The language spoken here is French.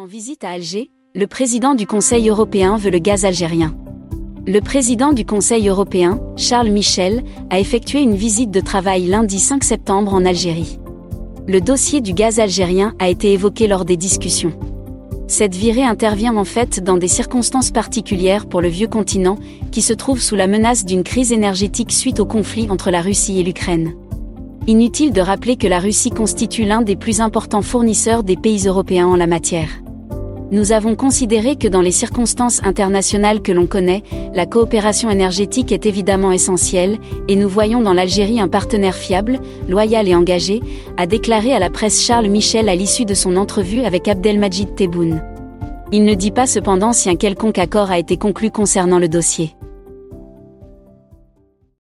En visite à Alger, le président du Conseil européen veut le gaz algérien. Le président du Conseil européen, Charles Michel, a effectué une visite de travail lundi 5 septembre en Algérie. Le dossier du gaz algérien a été évoqué lors des discussions. Cette virée intervient en fait dans des circonstances particulières pour le vieux continent, qui se trouve sous la menace d'une crise énergétique suite au conflit entre la Russie et l'Ukraine. Inutile de rappeler que la Russie constitue l'un des plus importants fournisseurs des pays européens en la matière. Nous avons considéré que dans les circonstances internationales que l'on connaît, la coopération énergétique est évidemment essentielle, et nous voyons dans l'Algérie un partenaire fiable, loyal et engagé, a déclaré à la presse Charles Michel à l'issue de son entrevue avec Abdelmajid Tebboune. Il ne dit pas cependant si un quelconque accord a été conclu concernant le dossier.